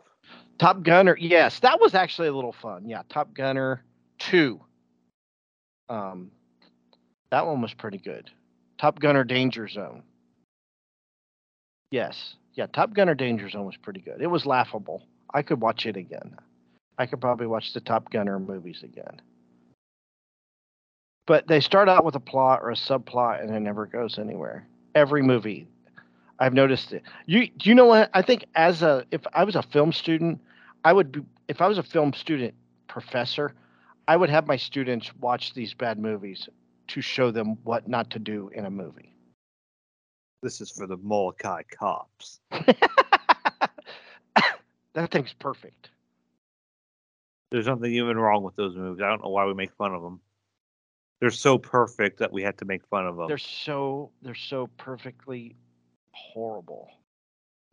Top Gunner, yes, that was actually a little fun. Yeah, Top Gunner two. Um, that one was pretty good. Top Gunner Danger Zone. Yes, yeah, Top Gunner Danger Zone was pretty good. It was laughable. I could watch it again. I could probably watch the Top Gunner movies again. But they start out with a plot or a subplot and it never goes anywhere. Every movie, I've noticed it. You do you know what? I think as a if I was a film student, I would be if I was a film student professor, I would have my students watch these bad movies to show them what not to do in a movie. This is for the Molokai cops. (laughs) that thing's perfect. There's nothing even wrong with those movies. I don't know why we make fun of them. They're so perfect that we had to make fun of them. They're so they're so perfectly horrible.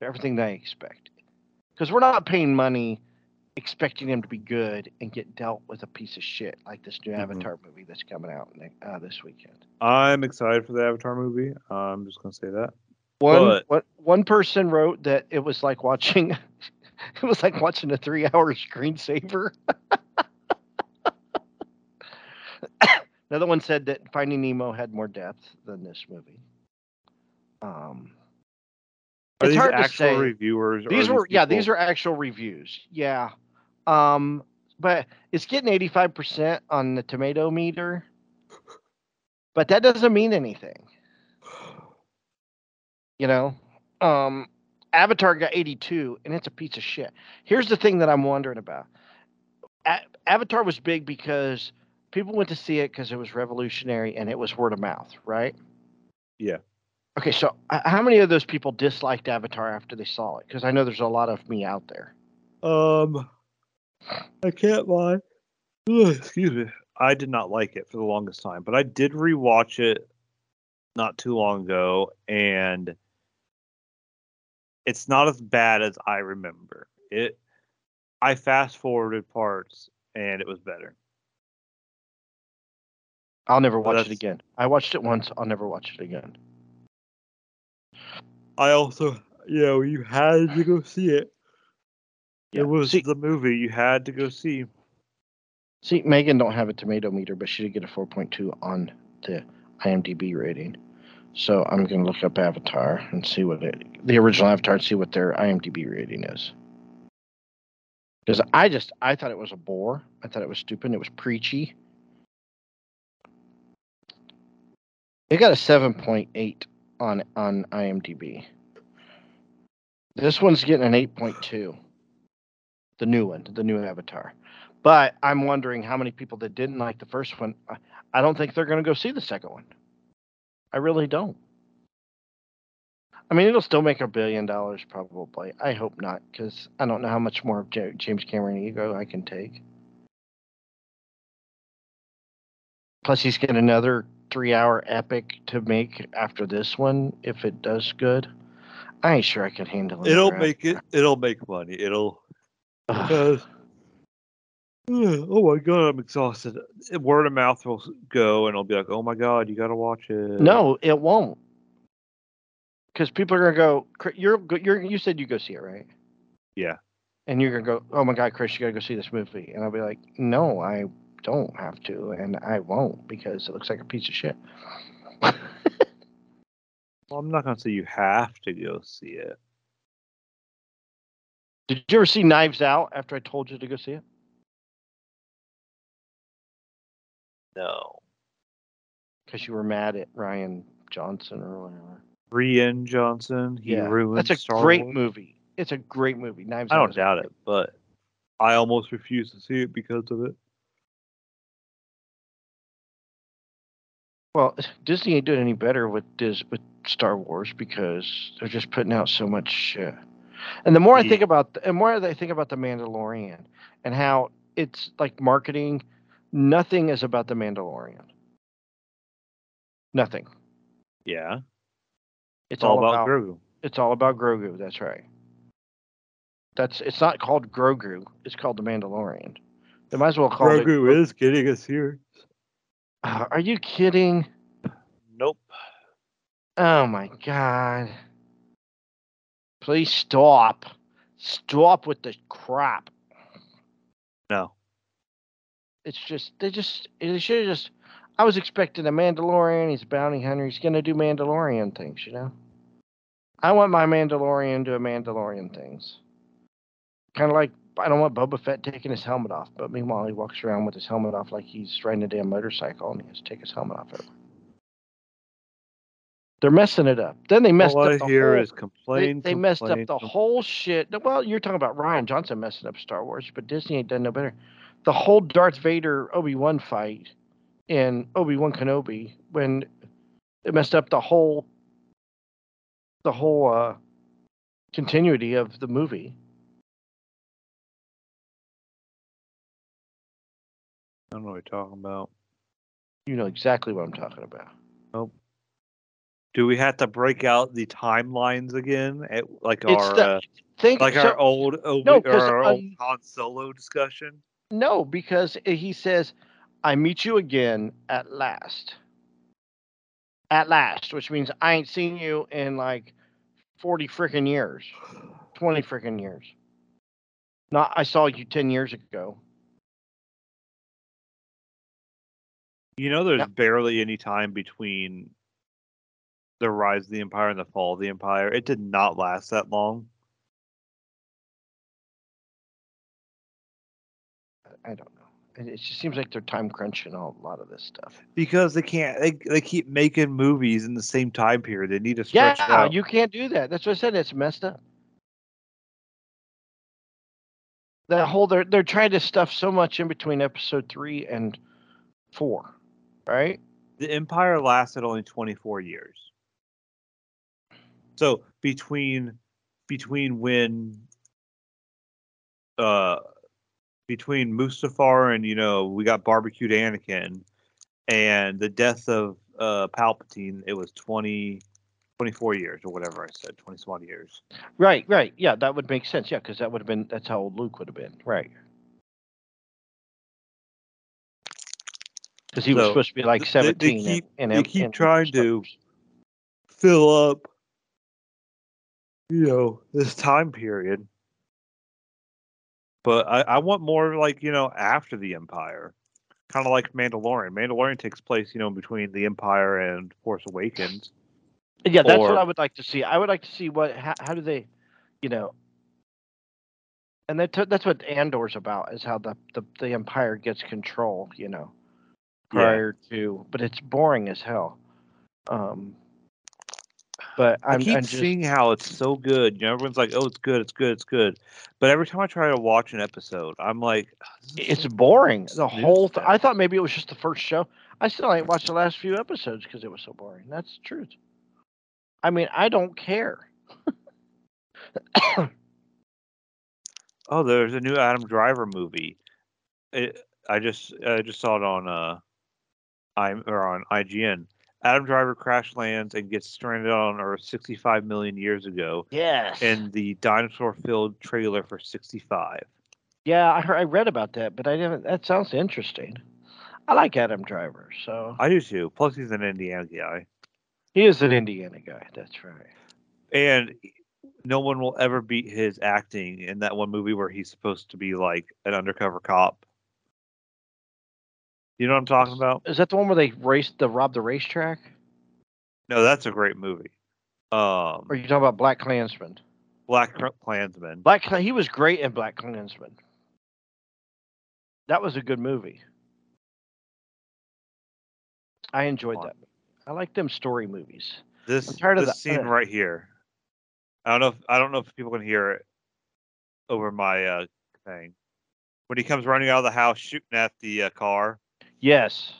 Everything that I expect. Because we're not paying money expecting them to be good and get dealt with a piece of shit like this new mm-hmm. Avatar movie that's coming out uh, this weekend. I'm excited for the Avatar movie. I'm just gonna say that. One but... one person wrote that it was like watching (laughs) it was like watching a three hour screensaver. (laughs) Another one said that Finding Nemo had more depth than this movie. Um, are it's hard to say. reviewers? These were these yeah, these are actual reviews. Yeah, um, but it's getting eighty five percent on the tomato meter, but that doesn't mean anything. You know, um, Avatar got 82, and it's a piece of shit. Here's the thing that I'm wondering about. A- Avatar was big because people went to see it because it was revolutionary and it was word of mouth, right? Yeah. Okay, so uh, how many of those people disliked Avatar after they saw it? Because I know there's a lot of me out there. Um, I can't lie. Ugh, (sighs) excuse me. I did not like it for the longest time, but I did rewatch it not too long ago, and it's not as bad as I remember. It. I fast forwarded parts, and it was better. I'll never watch it again. I watched it once. I'll never watch it again. I also, you know, you had to go see it. Yeah. It was See- the movie you had to go see. See, Megan don't have a tomato meter, but she did get a 4.2 on the IMDb rating. So I'm going to look up Avatar and see what it, the original Avatar, and see what their IMDb rating is. Because I just, I thought it was a bore. I thought it was stupid. It was preachy. It got a 7.8 on on IMDb. This one's getting an 8.2. The new one, the new Avatar. But I'm wondering how many people that didn't like the first one. I- don't think they're going to go see the second one. I really don't. I mean, it'll still make a billion dollars probably. I hope not, because I don't know how much more of James Cameron ego I can take. Plus, he's got another three-hour epic to make after this one if it does good. I ain't sure I could handle it. It'll make it. It'll make money. It'll because. Oh my god, I'm exhausted. Word of mouth will go, and it'll be like, "Oh my god, you got to watch it." No, it won't. Because people are gonna go. You're you're you said you go see it, right? Yeah. And you're gonna go. Oh my God, Chris, you gotta go see this movie. And I'll be like, no, I don't have to, and I won't because it looks like a piece of shit. (laughs) Well, I'm not gonna say you have to go see it. Did you ever see Knives Out after I told you to go see it? No. Because you were mad at Rian Johnson or whatever. Rian Johnson. He ruined that's a Star great Wars. movie. It's a great movie. Knives I Out. don't is doubt great- it, but I almost refuse to see it because of it. Well, (laughs) Disney ain't doing any better with Dis with Star Wars because they're just putting out so much shit. And the more I think about, the, and more I think about the Mandalorian and how it's like marketing, nothing is about the Mandalorian. Nothing. Yeah. It's It's all all, about about, Grogu. it's all about Grogu. That's right. That's it's not called Grogu. It's called the Mandalorian. They might as well call it. Grogu is getting us here. Uh, are you kidding? Nope. Oh my god. Please stop. Stop with the crap. No. It's just they just they should have just I was expecting a Mandalorian, he's a bounty hunter, he's gonna do Mandalorian things, you know? I want my Mandalorian to do Mandalorian things. Kinda like I don't want Boba Fett taking his helmet off, but meanwhile he walks around with his helmet off like he's riding a damn motorcycle and he has to take his helmet off everywhere. They're messing it up. Then they messed All I up the hear whole, is complain. they, they messed up the com- whole shit. Well, you're talking about Rian Johnson messing up Star Wars, but Disney ain't done no better. The whole Darth Vader Obi Wan fight in Obi Wan Kenobi when it messed up the whole the whole uh, continuity of the movie. I don't know what you're talking about. You know exactly what I'm talking about. Do we have to break out the timelines again? At, like It's our the- uh, Think like so- our old Obi, No, our old Han Solo discussion? no, because he says, "I meet you again at last." At last, which means I ain't seen you in like forty freaking years, twenty freaking years. Not I saw you ten years ago. You know, there's Yep. barely any time between the rise of the Empire and the fall of the Empire. It did not last that long. I don't know. It, just seems like they're time crunching a lot of this stuff. Because they can't, they, they keep making movies in the same time period. They need to Yeah, stretch it out. you can't do that. That's what I said. It's messed up. that whole they're they're trying to stuff so much in between episode three and four, right? The Empire lasted only 24 years. So between between when uh between Mustafar and you know we got barbecued Anakin and the death of uh Palpatine, it was 20 24 years or whatever I said, 20 some odd years. Right, right. Yeah, that would make sense. Yeah, because that would have been that's how old Luke would have been. Right. Because he was supposed to be like th- they- they keep- in, they keep in trying to- Fill up you know this time period. But I, I want more like, you know, after the Empire. Kind of like Mandalorian. Mandalorian takes place, you know, between the Empire and Force Awakens. Yeah, that's what I would like to see. I would like to see what how, how do they, you know, and that that's what Andor's about is how the, the the Empire gets control. You know, Yeah. prior to, but it's boring as hell. Um, but i I'm, keep I'm just seeing how it's so good. You know, everyone's like, "Oh, it's good, it's good, it's good," but every time I try to watch an episode, I'm like, it's so boring. The whole. Th- I thought maybe it was just the first show. I still ain't watched the last few episodes because it was so boring. That's the truth. I mean, I don't care. (coughs) Oh, there's a new Adam Driver movie. It, I just I just saw it on uh, I'm or on IGN. Adam Driver crash lands and gets stranded on Earth 65 million years ago Yes. in the dinosaur-filled trailer for 65. Yeah, I heard, I read about that, but I didn't. That sounds interesting. I like Adam Driver, so I do too. Plus, he's an Indiana guy, he is an Indiana guy. That's right. and no one will ever beat his acting in that one movie where he's supposed to be like an undercover cop. You know what I'm talking about? Is that the one where they raced the rob the racetrack? No, that's a great movie. Um, Or are you talking about Black Klansman? Black Klansman. Black he was great in Black Klansman. That was a good movie. I enjoyed that. I like them story movies. This I'm tired of this the- scene uh, right here. I don't know. If, I don't know if people can hear it over my uh, thing. When he comes running out of the house, shooting at the uh, car. Yes.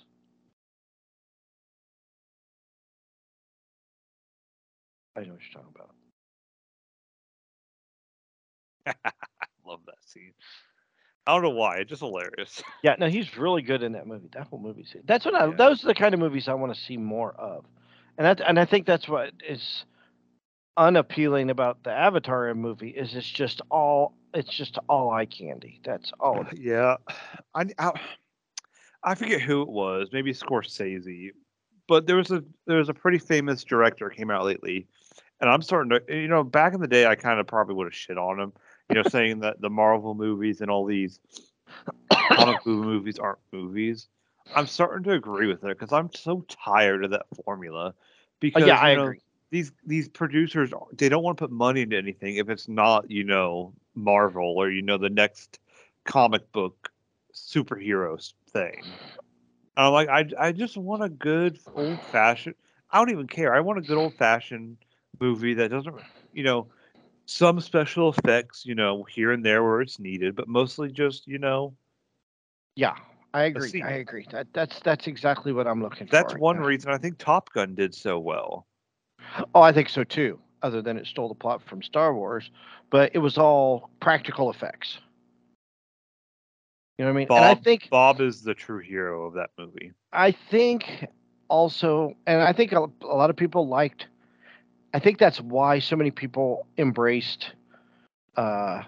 I know what you're talking about. I (laughs) love that scene. I don't know why. It's just hilarious. (laughs) Yeah, no, he's really good in that movie. That whole movie. Scene. That's what I. Yeah. Those are the kind of movies I want to see more of, and that and I think that's what is unappealing about the Avatar movie is it's just all it's just all eye candy. That's all. (laughs) yeah, I, I I forget who it was. Maybe Scorsese, but there was a there was a pretty famous director came out lately, and I'm starting to you know back in the day I kind of probably would have shit on him, you know, saying that the Marvel movies and all these comic book movies aren't movies. I'm starting to agree with it because I'm so tired of that formula. Oh, Because yeah, I know, agree. these these producers they don't want to put money into anything if it's not you know Marvel or you know the next comic book superhero thing. And I'm like I I just want a good old fashioned. I don't even care. I want a good old fashioned movie that doesn't you know some special effects you know here and there where it's needed, but mostly just you know Yeah, I agree. I agree. That that's that's exactly what I'm looking that's for. That's one yeah. reason I think Top Gun did so well. Oh, I think so too. Other than it stole the plot from Star Wars, but it was all practical effects. You know what I mean? and I Bob- think Bob is the true hero of that movie. I think also, and I think a, a lot of people liked. I think that's why so many people embraced. Uh,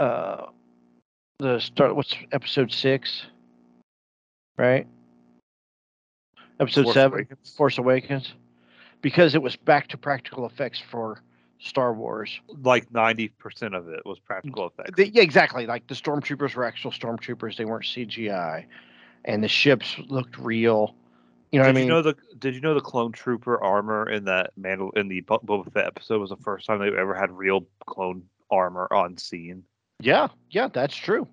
uh, the start. What's episode six? Right. Episode Force seven, Awakens. Force Awakens, because it was back to practical effects for Star Wars. like 90% of it was practical effects. The- yeah, exactly. Like the stormtroopers were actual stormtroopers; they weren't CGI, and the ships looked real. You know did what I mean? you know the did you know the clone trooper armor in that Mandal in the Boba Fett episode was the first time they ever had real clone armor on scene? yeah, yeah, that's true.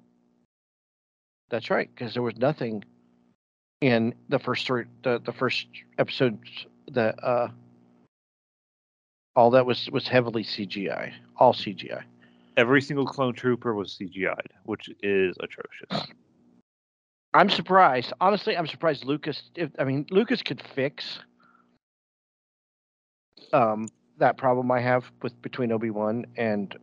That's right, because there was nothing in the first three, the the first episode that uh all that was was heavily CGI, all CGI. Every single clone trooper was CGI'd, which is atrocious. (sighs) I'm surprised. Honestly, I'm surprised Lucas. If I mean, Lucas could fix um, that problem I have with between Obi Wan and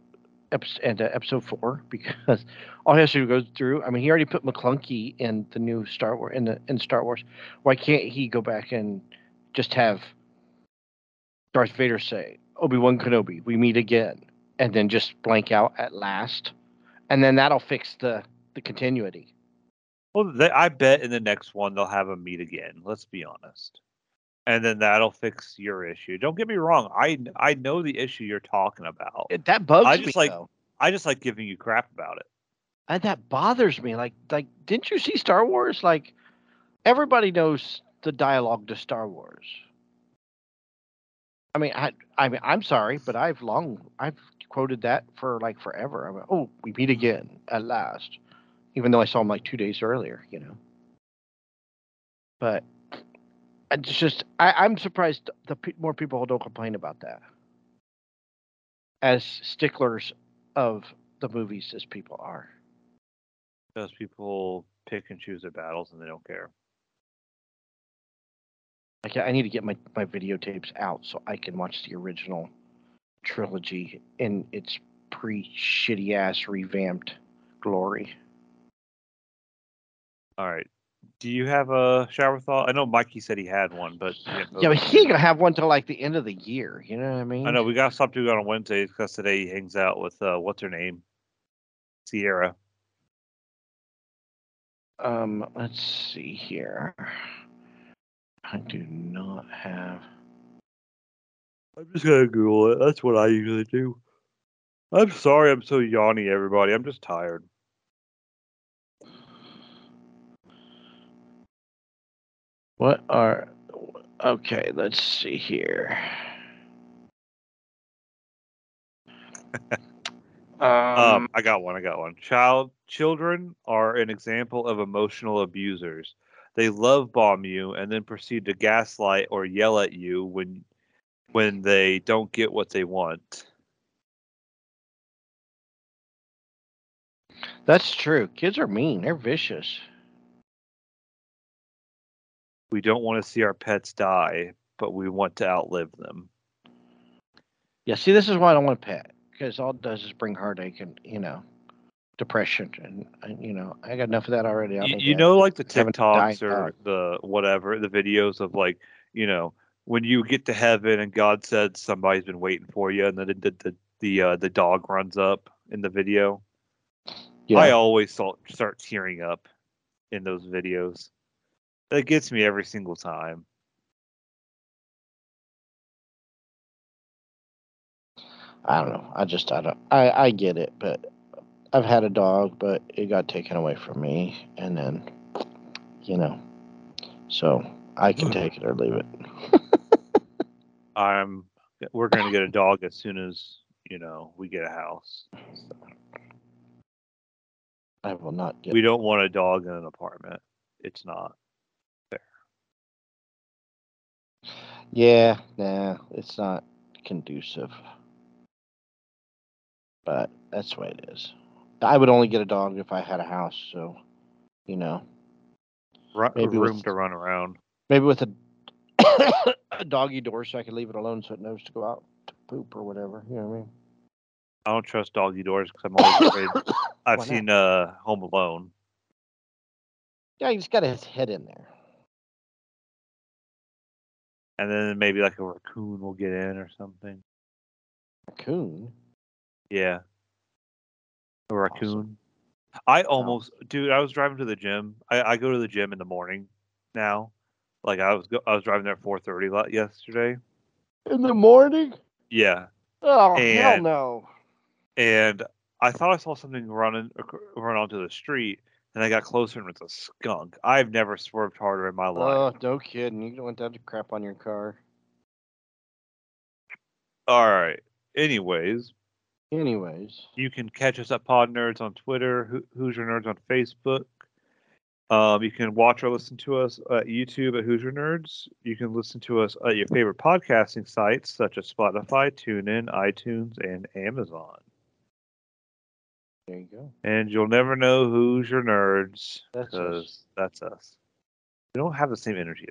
and uh, Episode Four (laughs) because all he has to go through. I mean, he already put Maclunkey in the new Star Wars in the in Star Wars. Why can't he go back and just have Darth Vader say, "Obi Wan Kenobi, we meet again," and then just blank out at last, and then that'll fix the the continuity. Well, they, I bet in the next one they'll have a meet again. Let's be honest and then that'll fix your issue. Don't get me wrong. I I know the issue you're talking about. It, that bugs I just me. like though. I just like giving you crap about it. And that bothers me. Like like didn't you see Star Wars? Like everybody knows the dialogue to Star Wars. I mean, I I mean, I'm sorry, but I've long I've quoted that for like forever. I'm like, oh, we meet again at last, even though I saw him like two days earlier, you know. But it's just I, I'm surprised the more people don't complain about that as sticklers of the movies as people are. Because people pick and choose their battles and they don't care. Like I need to get my, my videotapes out so I can watch the original trilogy in its pre shitty ass revamped glory. All right. Do you have a shower thought? I know Mikey said he had one, but yeah, but he ain't gonna have one till like the end of the year. You know what I mean? I know we gotta stop doing it on Wednesdays because today he hangs out with uh, what's her name, Sierra. Um, let's see here. I do not have. I'm just gonna Google it. That's what I usually do. I'm sorry, I'm so yawny, everybody. I'm just tired. What are okay, let's see here. (laughs) um, um, I got one. I got one. Child children are an example of emotional abusers. They love bomb you and then proceed to gaslight or yell at you when when they don't get what they want. That's true. Kids are mean. They're vicious we don't want to see our pets die, but we want to outlive them. Yeah, see, this is why I don't want a pet because all it does is bring heartache and you know depression and, and you know I got enough of that already. You, you know, like the TikToks or the whatever the videos of like you know when you get to heaven and God said somebody's been waiting for you, and then the the the, uh, the dog runs up in the video. Yeah. I always start, start tearing up in those videos. That gets me every single time. I don't know. I just I don't I I get it, but I've had a dog, but it got taken away from me, and then you know, so I can take it or leave it. I'm. We're going to get a dog as soon as you know we get a house. So. I will not get. We don't want a dog in an apartment. It's not. Yeah, nah, it's not conducive. But that's the way it is. I would only get a dog if I had a house, so you know. Run, maybe room with, to run around. Maybe with a (coughs) a doggy door so I could leave it alone so it knows to go out to poop or whatever. You know what I mean? I don't trust doggy doors because I'm always afraid. (coughs) I've seen uh Home Alone. Yeah, he just got his head in there and then maybe like a raccoon will get in or something. Raccoon? Yeah. A raccoon. Awesome. I almost, wow. dude. I was driving to the gym. I, I go to the gym in the morning now. Like I was, I was driving there at four thirty yesterday. In the morning? Yeah. Oh and, hell no! And I thought I saw something running uh, run onto the street, and I got closer and it's a skunk. I've never swerved harder in my oh, life. Oh, no kidding. You don't want that crap on your car. All right. Anyways. Anyways. You can catch us at Pod Nerds on Twitter, Hoosier Nerds on Facebook. Um, you can watch or listen to us at YouTube at Hoosier Nerds. You can listen to us at your favorite podcasting sites such as Spotify, TuneIn, iTunes, and Amazon. There you go. And you'll never know who's your nerds That's because that's us. We don't have the same energy.